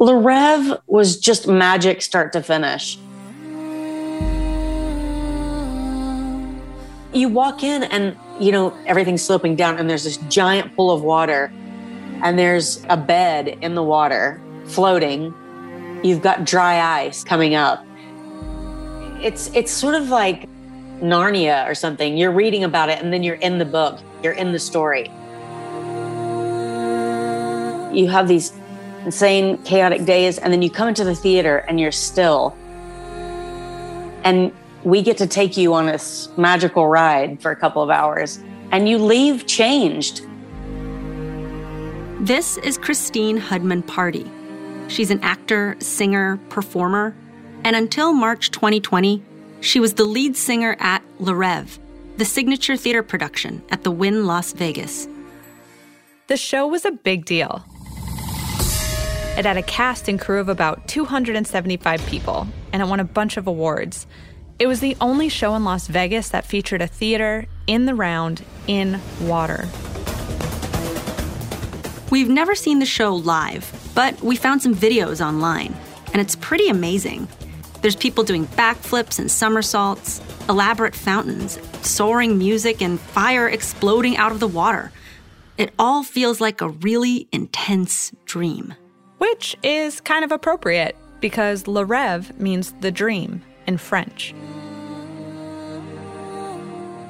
Le Rêve was just magic start to finish. You walk in and, you know, everything's sloping down and there's this giant pool of water and there's a bed in the water floating. You've got dry ice coming up. It's it's sort of like Narnia or something. You're reading about it and then you're in the book. You're in the story. You have these insane chaotic days and then you come into the theater and you're still. And we get to take you on this magical ride for a couple of hours and you leave changed. This is Christine Hudman Party. She's an actor, singer, performer, and until March 2020, she was the lead singer at Le Rêve, the signature theater production at the Wynn Las Vegas. The show was a big deal. It had a cast and crew of about 275 people, and it won a bunch of awards. It was the only show in Las Vegas that featured a theater in the round in water. We've never seen the show live, but we found some videos online, and it's pretty amazing. There's people doing backflips and somersaults, elaborate fountains, soaring music, and fire exploding out of the water. It all feels like a really intense dream. Which is kind of appropriate because Le Rêve means the dream in French.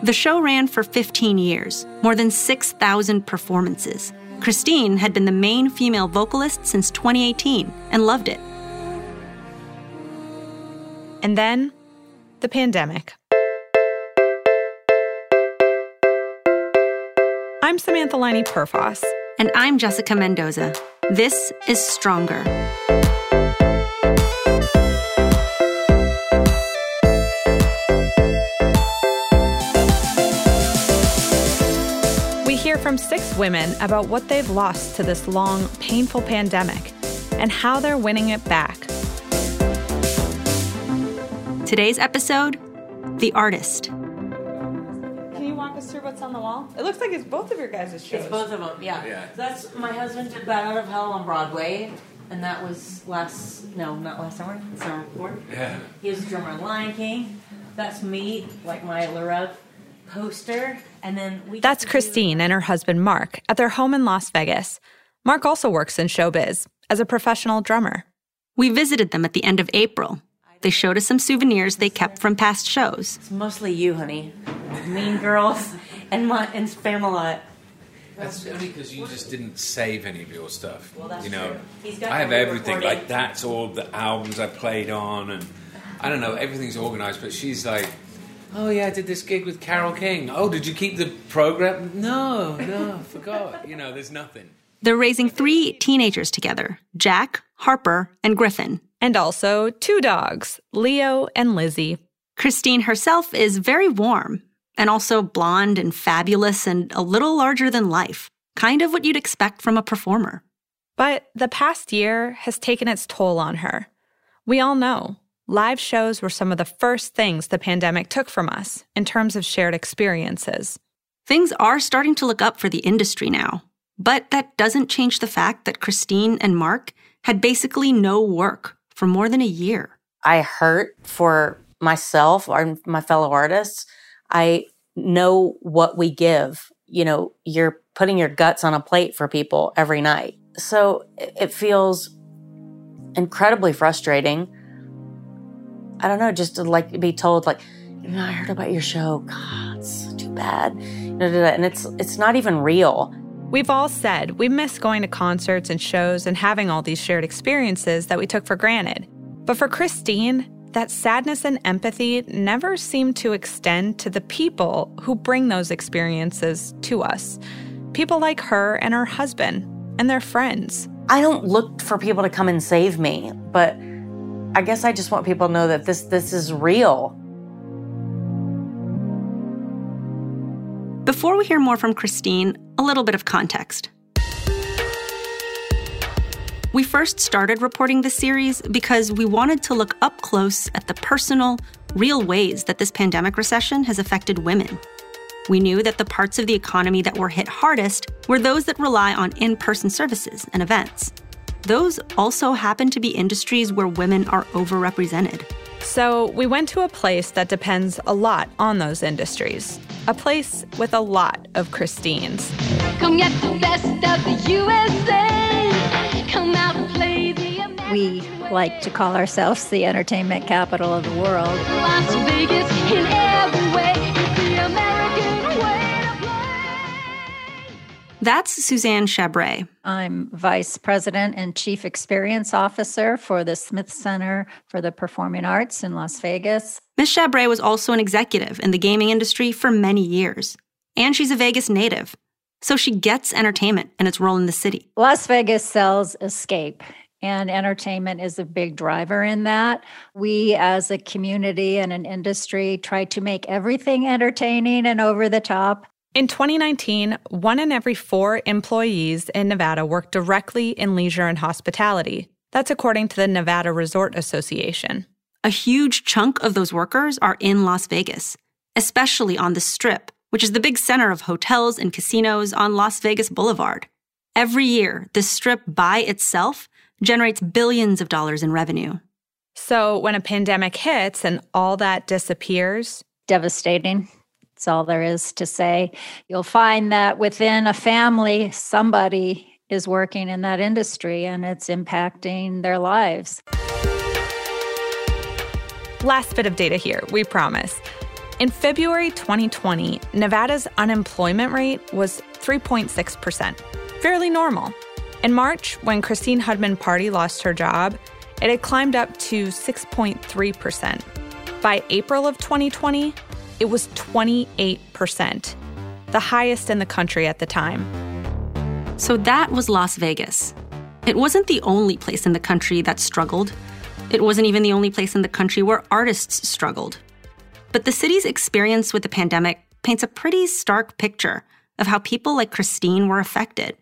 The show ran for 15 years, more than 6,000 performances. Christine had been the main female vocalist since 2018 and loved it. And then the pandemic. I'm Samantha Laine Perfas. And I'm Jessica Mendoza. This is Stronger. We hear from six women about what they've lost to this long, painful pandemic and how they're winning it back. Today's episode The Artist. What's on the wall? It looks like it's both of your guys' shows. It's both of them, yeah. Yeah. That's my husband did Bat Out of Hell on Broadway, and that was last no, not last summer, the summer before. Yeah. He was a drummer in Lion King. That's me, like my Le Rêve poster, and then we. That's Christine and her husband Mark at their home in Las Vegas. Mark also works in showbiz as a professional drummer. We visited them at the end of April. They showed us some souvenirs they kept from past shows. It's mostly you, honey. Mean Girls and my and lot. That's only because you just didn't save any of your stuff. Well, that's you know, true. He's got I have everything. recording. Like that's all the albums I played on, and I don't know. Everything's organized, but she's like, "Oh yeah, I did this gig with Carole King. Oh, did you keep the program? No, no, I forgot. You know, there's nothing." They're raising three teenagers together Jack, Harper, and Griffin. And also two dogs, Leo and Lizzie. Christine herself is very warm and also blonde and fabulous and a little larger than life, kind of what you'd expect from a performer. But the past year has taken its toll on her. We all know live shows were some of the first things the pandemic took from us in terms of shared experiences. Things are starting to look up for the industry now, but that doesn't change the fact that Christine and Mark had basically no work for more than a year. I hurt for myself or my fellow artists. I know what we give. You know, you're putting your guts on a plate for people every night. So it feels incredibly frustrating. I don't know, just to like be told like, I heard about your show. God, it's too bad. And it's it's not even real. We've all said we miss going to concerts and shows and having all these shared experiences that we took for granted. But for Christine, that sadness and empathy never seem to extend to the people who bring those experiences to us. People like her and her husband and their friends. I don't look for people to come and save me, but I guess I just want people to know that this this is real. Before we hear more from Christine, a little bit of context. We first started reporting this series because we wanted to look up close at the personal, real ways that this pandemic recession has affected women. We knew that the parts of the economy that were hit hardest were those that rely on in person services and events. those also happen to be industries where women are overrepresented. So we went to a place that depends a lot on those industries, a place with a lot of Christines. Come get the best of the USA. Come out and play the We like to call ourselves the entertainment capital of the world. Las Vegas in every That's Suzanne Chabray. I'm Vice President and Chief Experience Officer for the Smith Center for the Performing Arts in Las Vegas. Miss Chabray was also an executive in the gaming industry for many years. And she's a Vegas native. So she gets entertainment and its role in the city. Las Vegas sells escape, and entertainment is a big driver in that. We, as a community and an industry, try to make everything entertaining and over the top. In 2019, one in every four employees in Nevada worked directly in leisure and hospitality. That's according to the Nevada Resort Association. A huge chunk of those workers are in Las Vegas, especially on the Strip, which is the big center of hotels and casinos on Las Vegas Boulevard. Every year, the Strip by itself generates billions of dollars in revenue. So when a pandemic hits and all that disappears, Devastating. That's all there is to say. You'll find that within a family, somebody is working in that industry and it's impacting their lives. Last bit of data here, we promise. In February 2020, Nevada's unemployment rate was 3.6%, fairly normal. In March, when Christine Hudman Party lost her job, it had climbed up to 6.3%. By April of 2020, it was 28%, the highest in the country at the time. So that was Las Vegas. It wasn't the only place in the country that struggled. It wasn't even the only place in the country where artists struggled. But the city's experience with the pandemic paints a pretty stark picture of how people like Christine were affected.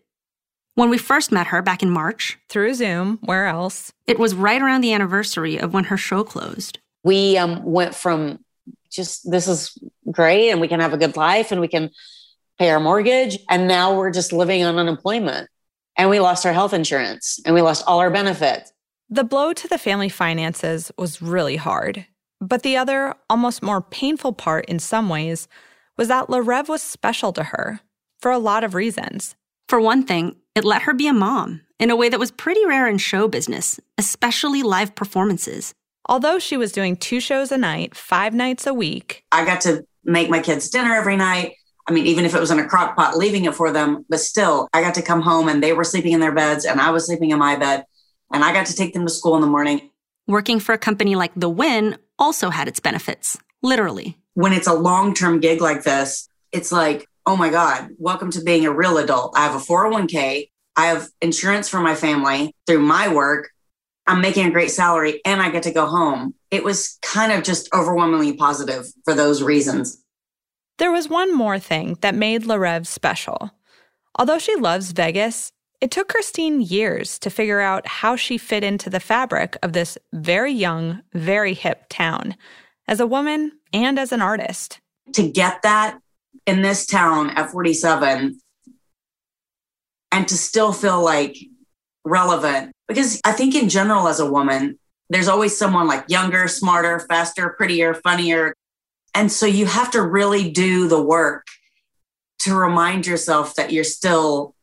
When we first met her back in March, Through Zoom, where else? it was right around the anniversary of when her show closed. We um, went from just this is great and we can have a good life and we can pay our mortgage. And now we're just living on unemployment. And we lost our health insurance and we lost all our benefits. The blow to the family finances was really hard. But the other, almost more painful part in some ways, was that Le Rêve was special to her for a lot of reasons. For one thing, it let her be a mom in a way that was pretty rare in show business, especially live performances. Although she was doing two shows a night, five nights a week, I got to make my kids dinner every night. I mean, even if it was in a crock pot, leaving it for them, but still, I got to come home and they were sleeping in their beds and I was sleeping in my bed. And I got to take them to school in the morning. Working for a company like The Wynn also had its benefits, literally. When it's a long term gig like this, it's like, oh my God, welcome to being a real adult. I have a 401k, I have insurance for my family through my work. I'm making a great salary and I get to go home. It was kind of just overwhelmingly positive for those reasons. There was one more thing that made Le Rêve special. Although she loves Vegas, it took Christine years to figure out how she fit into the fabric of this very young, very hip town as a woman and as an artist. to get that in this town at 47 and to still feel like relevant. Because i think in general as a woman there's always someone like younger smarter faster prettier funnier. And so you have to really do the work to remind yourself that you're still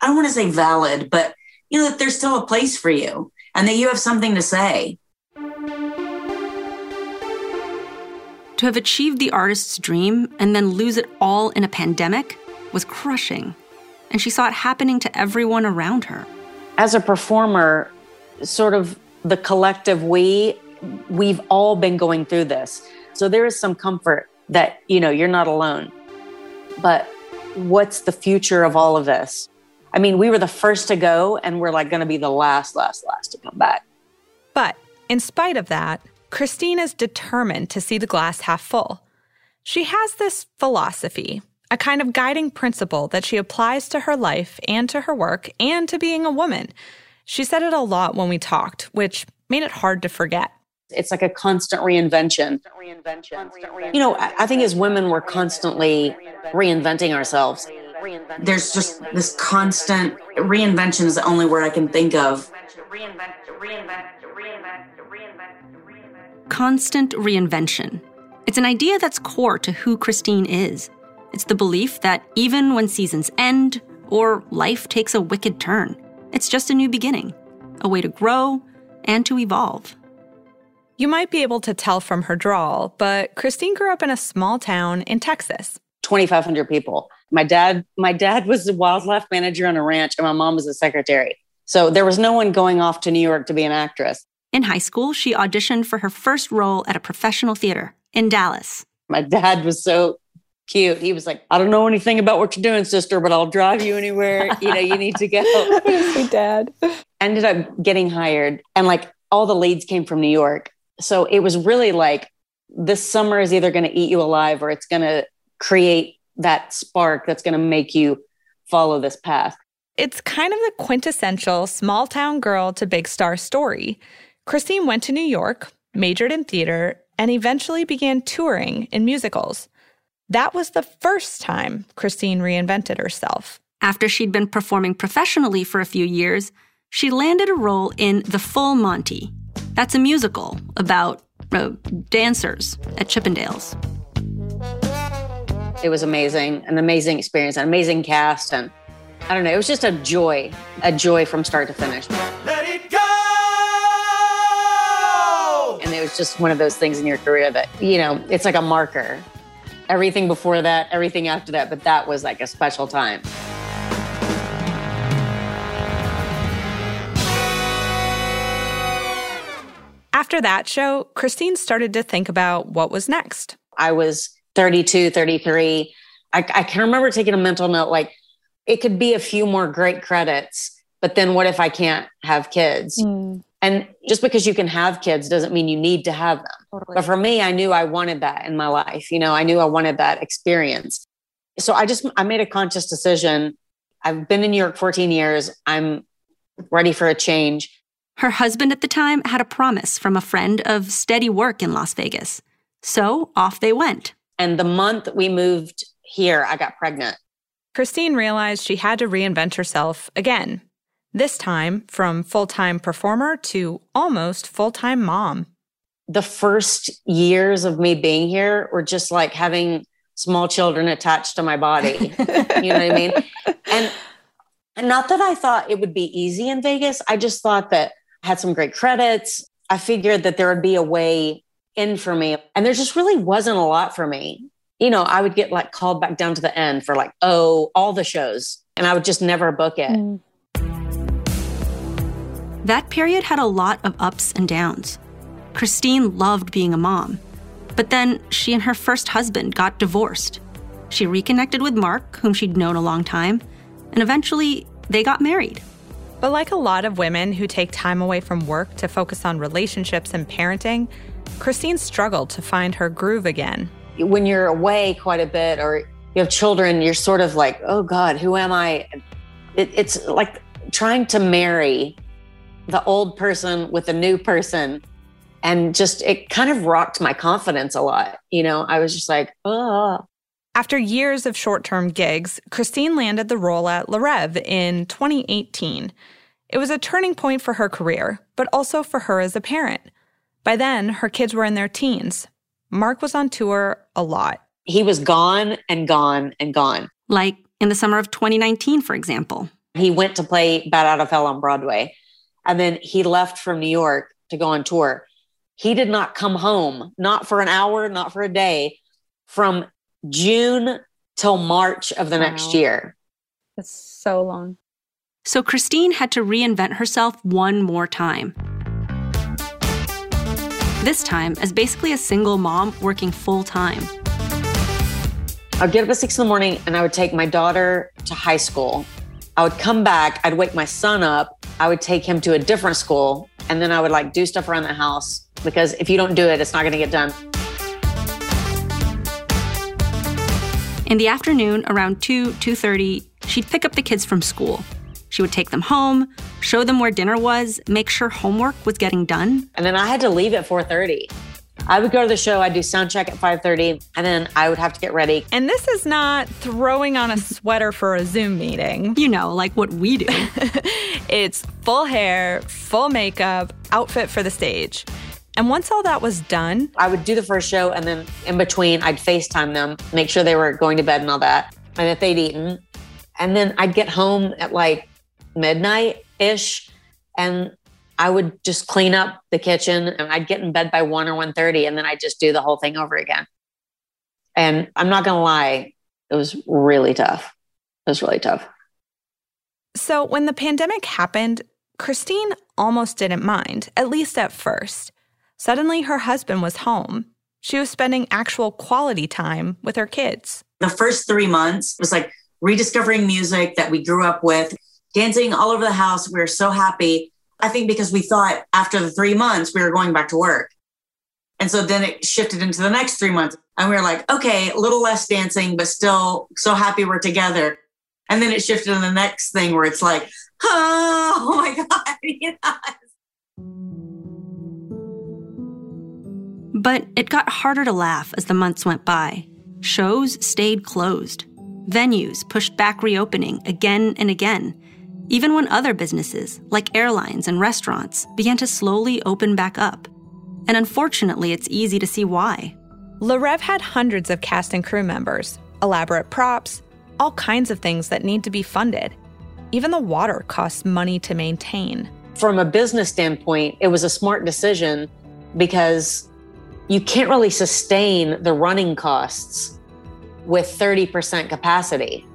i don't want to say valid but you know that there's still a place for you and that you have something to say. To have achieved the artist's dream and then lose it all in a pandemic was crushing. And she saw it happening to everyone around her. As a performer, sort of the collective we, we've all been going through this. So there is some comfort that, you know, you're not alone. But what's the future of all of this? I mean, we were the first to go and we're like going to be the last, last, last to come back. But in spite of that, Christine is determined to see the glass half full. She has this philosophy, a kind of guiding principle that she applies to her life and to her work and to being a woman. She said it a lot when we talked, which made it hard to forget. It's like a constant reinvention. You know, I I think as women, we're constantly reinventing ourselves. there's just this constant reinvention is the only word I can think of. Constant reinvention. It's an idea that's core to who Christine is. It's the belief that even when seasons end or life takes a wicked turn, it's just a new beginning, a way to grow and to evolve. You might be able to tell from her drawl, but Christine grew up in a small town in Texas. 2,500 people. My dad, my dad was a wildlife manager on a ranch, and my mom was a secretary. So there was no one going off to New York to be an actress. In high school, she auditioned for her first role at a professional theater in Dallas. My dad was so cute. He was like, I don't know anything about what you're doing, sister, but I'll drive you anywhere you know you need to go. Sweet dad. Ended up getting hired, and like all the leads came from New York. So it was really like this summer is either going to eat you alive or it's going to create that spark that's going to make you follow this path. It's kind of the quintessential small town girl to big star story. Christine went to New York, majored in theater, and eventually began touring in musicals. That was the first time Christine reinvented herself. After she'd been performing professionally for a few years, she landed a role in The Full Monty. That's a musical about uh, dancers at Chippendales. It was amazing, an amazing experience, an amazing cast. And I don't know, it was just a joy, a joy from start to finish. Let it go! And it was just one of those things in your career that, you know, it's like a marker. Everything before that, everything after that, but that was like a special time. After that show, Christine started to think about what was next. I was 32, 33. I, I can remember taking a mental note like, it could be a few more great credits, but then what if I can't have kids? Hmm. And just because you can have kids doesn't mean you need to have them. But for me, I knew I wanted that in my life. You know, I knew I wanted that experience. So I just, I made a conscious decision. I've been in New York 14 years. I'm ready for a change. Her husband at the time had a promise from a friend of steady work in Las Vegas. So off they went. And the month we moved here, I got pregnant. Christine realized she had to reinvent herself again. This time from full time performer to almost full time mom. The first years of me being here were just like having small children attached to my body. you know what I mean? And, and not that I thought it would be easy in Vegas. I just thought that I had some great credits. I figured that there would be a way in for me. And there just really wasn't a lot for me. You know, I would get like called back down to the end for like, oh, all the shows. And I would just never book it. Mm. That period had a lot of ups and downs. Christine loved being a mom. But then she and her first husband got divorced. She reconnected with Mark, whom she'd known a long time, and eventually they got married. But like a lot of women who take time away from work to focus on relationships and parenting, Christine struggled to find her groove again. When you're away quite a bit or you have children, you're sort of like, oh God, who am I? It, it's like trying to marry the old person with the new person. And just, it kind of rocked my confidence a lot. You know, I was just like, oh. After years of short term gigs, Christine landed the role at Le Rêve in 2018. It was a turning point for her career, but also for her as a parent. By then, her kids were in their teens. Mark was on tour a lot. He was gone and gone and gone. Like in the summer of 2019, for example. He went to play Bat Out of Hell on Broadway. And then he left from New York to go on tour. He did not come home, not for an hour, not for a day, from June till March of the next year. That's so long. So Christine had to reinvent herself one more time. This time as basically a single mom working full time. I'd get up at six in the morning and I would take my daughter to high school. I would come back, I'd wake my son up, I would take him to a different school, and then I would like do stuff around the house because if you don't do it, it's not gonna get done. In the afternoon, around 2, 2.30, she'd pick up the kids from school. She would take them home, show them where dinner was, make sure homework was getting done. And then I had to leave at 4:30. I would go to the show, I'd do sound check at 5:30, and then I would have to get ready. And this is not throwing on a sweater for a Zoom meeting. You know, like what we do. It's full hair, full makeup, outfit for the stage. And once all that was done, I would do the first show, and then in between, I'd FaceTime them, make sure they were going to bed and all that, and if they'd eaten. And then I'd get home at like midnight ish, and I would just clean up the kitchen, and I'd get in bed by one or 1.30, and then I'd just do the whole thing over again. And I'm not gonna lie, it was really tough. It was really tough. so when the pandemic happened, Christine almost didn't mind, at least at first. Suddenly, her husband was home. She was spending actual quality time with her kids. The first three months was like rediscovering music that we grew up with, dancing all over the house. We were so happy. I think because we thought after the three months we were going back to work. And so then it shifted into the next three months. And we were like, okay, a little less dancing, but still so happy we're together. And then it shifted to the next thing where it's like, oh, my God. know? But it got harder to laugh as the months went by. Shows stayed closed. Venues pushed back reopening again and again, even when other businesses, like airlines and restaurants, began to slowly open back up. And unfortunately, it's easy to see why. Le Rêve had hundreds of cast and crew members, elaborate props, all kinds of things that need to be funded. Even the water costs money to maintain. From a business standpoint, it was a smart decision because you can't really sustain the running costs with 30% capacity.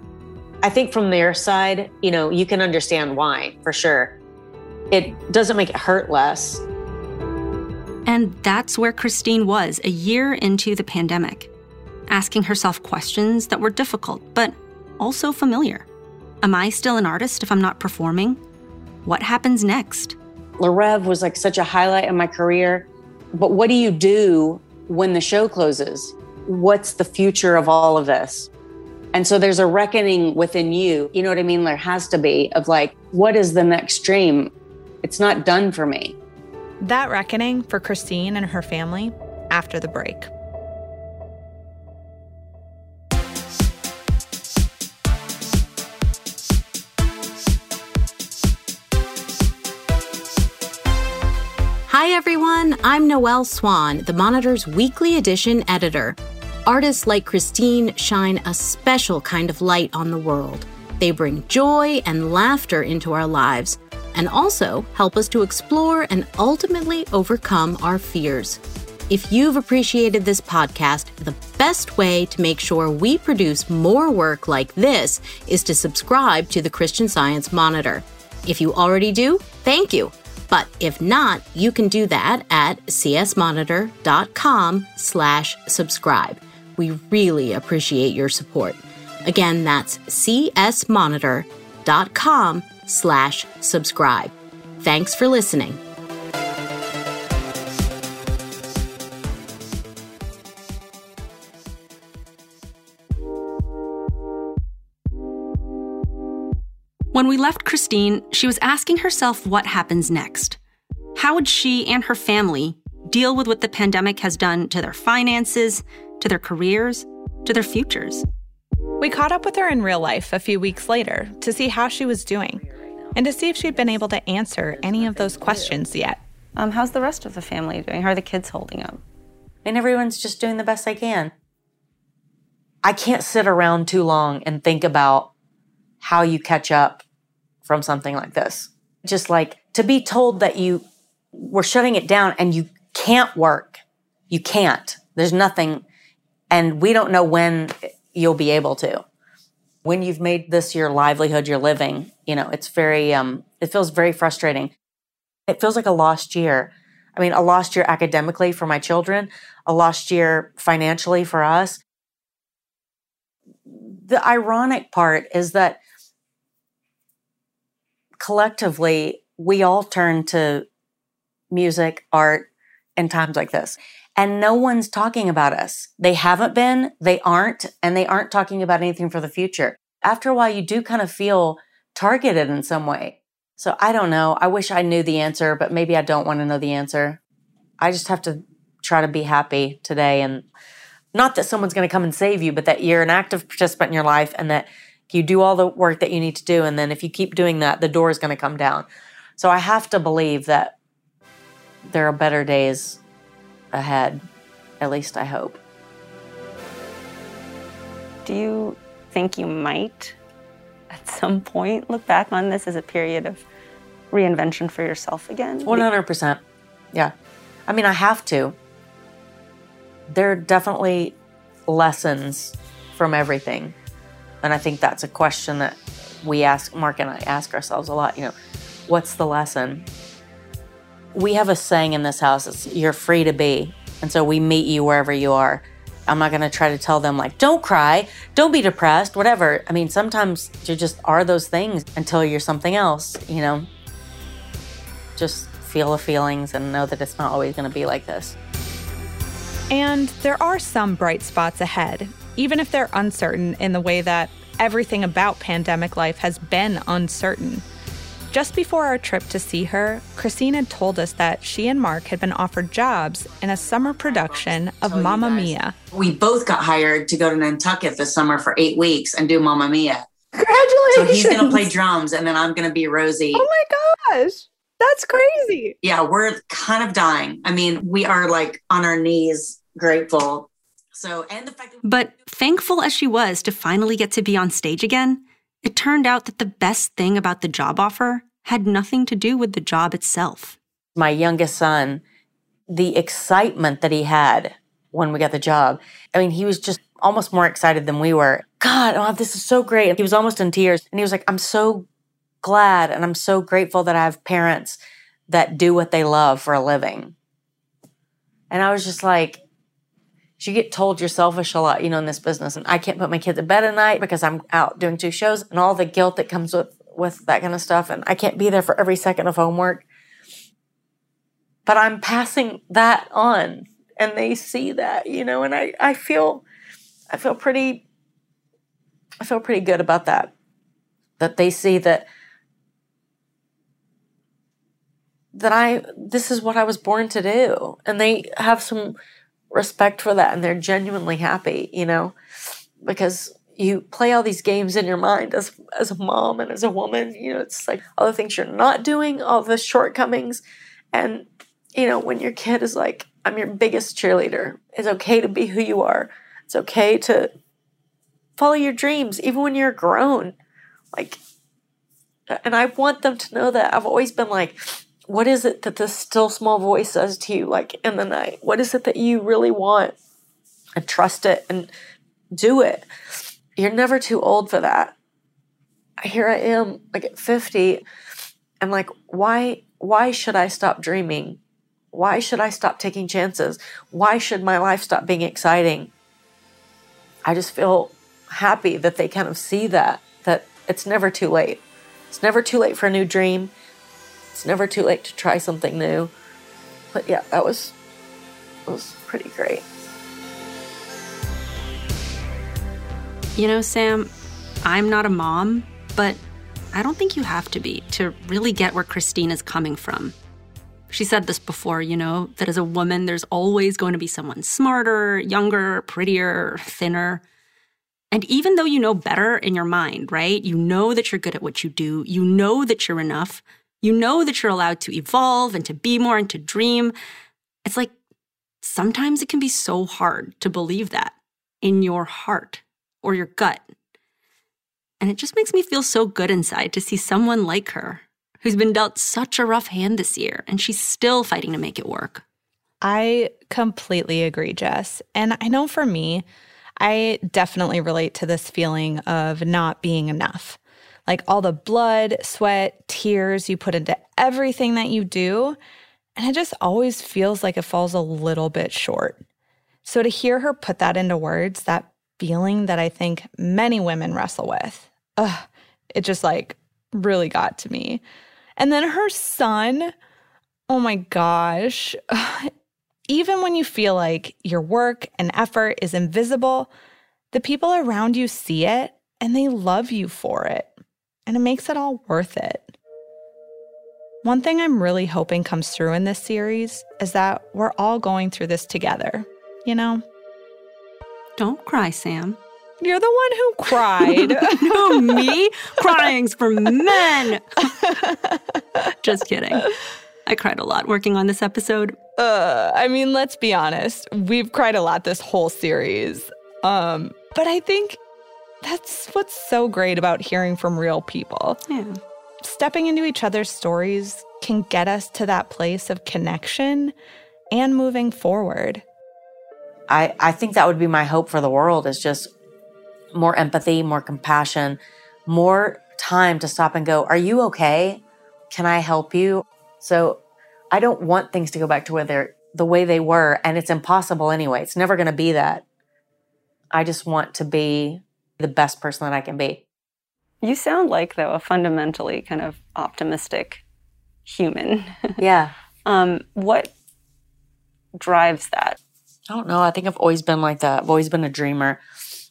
I think from their side, you know, you can understand why for sure. It doesn't make it hurt less. And that's where Christine was a year into the pandemic, asking herself questions that were difficult, but also familiar. Am I still an artist if I'm not performing? What happens next? Le Rêve was like such a highlight in my career. But what do you do when the show closes? What's the future of all of this? And so there's a reckoning within you. You know what I mean? There has to be of like, what is the next dream? It's not done for me. That reckoning for Christine and her family after the break. Hi, everyone. I'm Noelle Swan, the Monitor's weekly edition editor. Artists like Christine shine a special kind of light on the world. They bring joy and laughter into our lives and also help us to explore and ultimately overcome our fears. If you've appreciated this podcast, the best way to make sure we produce more work like this is to subscribe to the Christian Science Monitor. If you already do, thank you. But if not, you can do that at csmonitor.com slash subscribe. We really appreciate your support. Again, that's csmonitor.com slash subscribe. Thanks for listening. When we left Christine, she was asking herself what happens next. How would she and her family deal with what the pandemic has done to their finances, to their careers, to their futures? We caught up with her in real life a few weeks later to see how she was doing and to see if she'd been able to answer any of those questions yet. Um, how's the rest of the family doing? How are the kids holding up? And everyone's just doing the best they can. I can't sit around too long and think about how you catch up from something like this. Just like to be told that you were shutting it down and you can't work. You can't. There's nothing. And we don't know when you'll be able to. When you've made this your livelihood, your living, you know, it's very, um, it feels very frustrating. It feels like a lost year. I mean, a lost year academically for my children, a lost year financially for us. The ironic part is that collectively, we all turn to music, art, in times like this. And no one's talking about us. They haven't been, they aren't, and they aren't talking about anything for the future. After a while, you do kind of feel targeted in some way. So I don't know. I wish I knew the answer, but maybe I don't want to know the answer. I just have to try to be happy today and not that someone's going to come and save you, but that you're an active participant in your life and that you do all the work that you need to do. And then if you keep doing that, the door is going to come down. So I have to believe that there are better days ahead. At least I hope. Do you think you might, at some point, look back on this as a period of reinvention for yourself again? 100%. Yeah. I mean, I have to. There are definitely lessons from everything. And I think that's a question that we ask, Mark and I ask ourselves a lot. You know, what's the lesson? We have a saying in this house it's you're free to be. And so we meet you wherever you are. I'm not going to try to tell them, like, don't cry, don't be depressed, whatever. I mean, sometimes you just are those things until you're something else, you know? Just feel the feelings and know that it's not always going to be like this. And there are some bright spots ahead, even if they're uncertain in the way that everything about pandemic life has been uncertain. Just before our trip to see her, Christine had told us that she and Mark had been offered jobs in a summer production of Tell Mamma. Mia. We both got hired to go to Nantucket this summer for eight weeks and do Mamma Mia. Congratulations. So Congratulations! he's going to play drums and then I'm going to be Rosie. Oh my gosh, that's crazy. yeah, we're kind of dying. I mean, we are like on our knees grateful. So, and the fact that But thankful as she was to finally get to be on stage again, it turned out that the best thing about the job offer had nothing to do with the job itself. my youngest son, the excitement that he had when we got the job. I mean, he was just almost more excited than we were. God, oh, this is so great. He was almost in tears. And he was like, I'm so glad and I'm so grateful that I have parents that do what they love for a living. And I was just like, you get told you're selfish a lot, you know, in this business. And I can't put my kids to bed at night because I'm out doing two shows and all the guilt that comes with, with that kind of stuff. And I can't be there for every second of homework but I'm passing that on and they see that, you know, and I, I feel I feel pretty I feel pretty good about that. That they see that that I this is what I was born to do. And they have some respect for that and they're genuinely happy, you know, because you play all these games in your mind as as a mom and as a woman, you know, it's like all the things you're not doing, all the shortcomings and you know, when your kid is like, I'm your biggest cheerleader, it's okay to be who you are. It's okay to follow your dreams, even when you're grown. Like, and I want them to know that I've always been like, what is it that this still small voice says to you, like in the night? What is it that you really want? And trust it and do it. You're never too old for that. Here I am, like at 50. I'm like, why why should I stop dreaming? Why should I stop taking chances? Why should my life stop being exciting? I just feel happy that they kind of see that that it's never too late. It's never too late for a new dream. It's never too late to try something new. But yeah, that was was pretty great. You know, Sam, I'm not a mom, but I don't think you have to be to really get where Christine is coming from. She said this before, you know, that as a woman, there's always going to be someone smarter, younger, prettier, thinner. And even though you know better in your mind, right? You know that you're good at what you do, you know that you're enough, you know that you're allowed to evolve and to be more and to dream. It's like sometimes it can be so hard to believe that in your heart or your gut. And it just makes me feel so good inside to see someone like her who's been dealt such a rough hand this year and she's still fighting to make it work. I completely agree, Jess. And I know for me, I definitely relate to this feeling of not being enough. Like all the blood, sweat, tears you put into everything that you do. And it just always feels like it falls a little bit short. So to hear her put that into words, that feeling that I think many women wrestle with, ugh, it just like really got to me. And then her son, oh my gosh. Even when you feel like your work and effort is invisible, the people around you see it and they love you for it. And it makes it all worth it. One thing I'm really hoping comes through in this series is that we're all going through this together, you know? Don't cry, Sam. You're the one who cried. no, me? Crying's for men. Just kidding. I cried a lot working on this episode. Uh, I mean, let's be honest. We've cried a lot this whole series. Um, but I think that's what's so great about hearing from real people. Yeah. Stepping into each other's stories can get us to that place of connection and moving forward. I, I think that would be my hope for the world is just more empathy, more compassion, more time to stop and go, Are you okay? Can I help you? So I don't want things to go back to where they're the way they were. And it's impossible anyway. It's never going to be that. I just want to be the best person that I can be. You sound like, though, a fundamentally kind of optimistic human. Yeah. um, what drives that? I don't know. I think I've always been like that. I've always been a dreamer.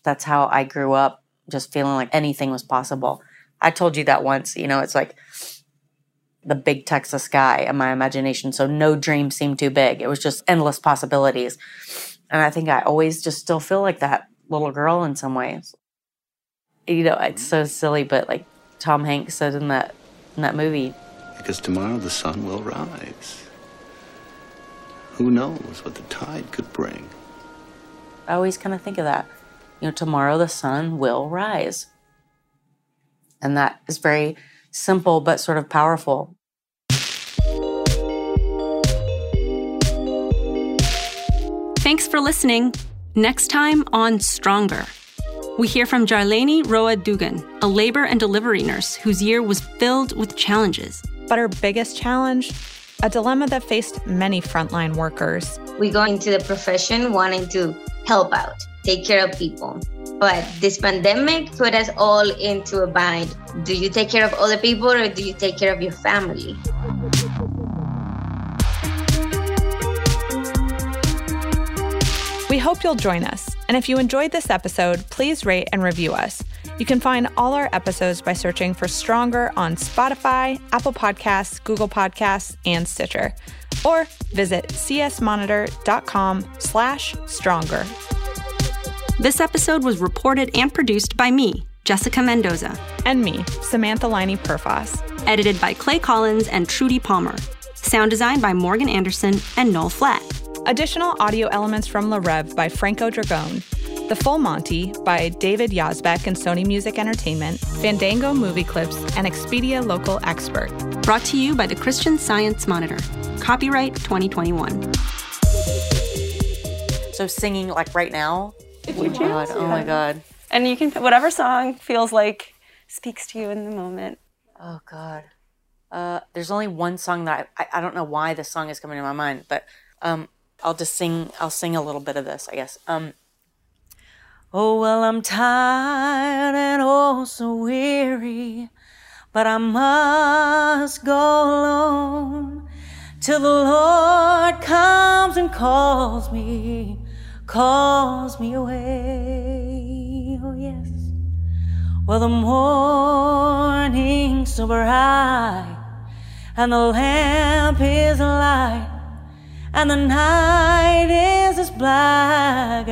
That's how I grew up, just feeling like anything was possible. I told you that once. You know, it's like the big Texas sky in my imagination. So no dream seemed too big. It was just endless possibilities. And I think I always just still feel like that little girl in some ways. You know, it's so silly, but like Tom Hanks said in that in that movie, Because tomorrow the sun will rise. Who knows what the tide could bring? I always kind of think of that. You know, tomorrow the sun will rise. And that is very simple but sort of powerful. Thanks for listening. Next time on Stronger, we hear from Jarlene Roa Dugan, a labor and delivery nurse whose year was filled with challenges. But her biggest challenge, a dilemma that faced many frontline workers. We go into the profession wanting to help out, take care of people. But this pandemic put us all into a bind. Do you take care of other people or do you take care of your family? We hope you'll join us. And if you enjoyed this episode, please rate and review us. You can find all our episodes by searching for Stronger on Spotify, Apple Podcasts, Google Podcasts, and Stitcher. Or visit csmonitor.com slash stronger. This episode was reported and produced by me, Jessica Mendoza. And me, Samantha Laine Perfas. Edited by Clay Collins and Trudy Palmer. Sound design by Morgan Anderson and Noel Flatt. Additional audio elements from Le Rêve by Franco Dragone. The Full Monty by David Yazbek and Sony Music Entertainment, Fandango Movie Clips, and Expedia Local Expert. Brought to you by the Christian Science Monitor. Copyright 2021. So singing like right now? Would Oh my god, oh my god. And you can whatever song feels like speaks to you in the moment. Oh god. Uh, there's only one song that I, I, I don't know why this song is coming to my mind, but um, I'll just sing. I'll sing a little bit of this, I guess. Um, oh well, I'm tired and oh so weary, but I must go alone till the Lord comes and calls me, calls me away. Oh yes. Well, the morning's so bright, and the lamp is light, and the night is as black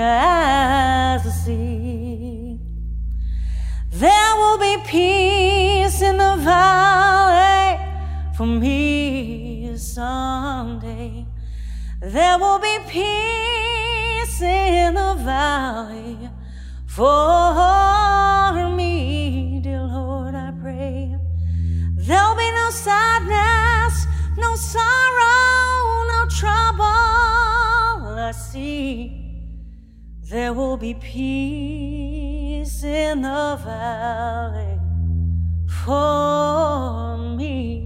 will be peace in the valley for me someday. There will be peace in the valley for me, dear Lord, I pray. There'll be no sadness, no sorrow, no trouble. I see there will be peace in the valley for me.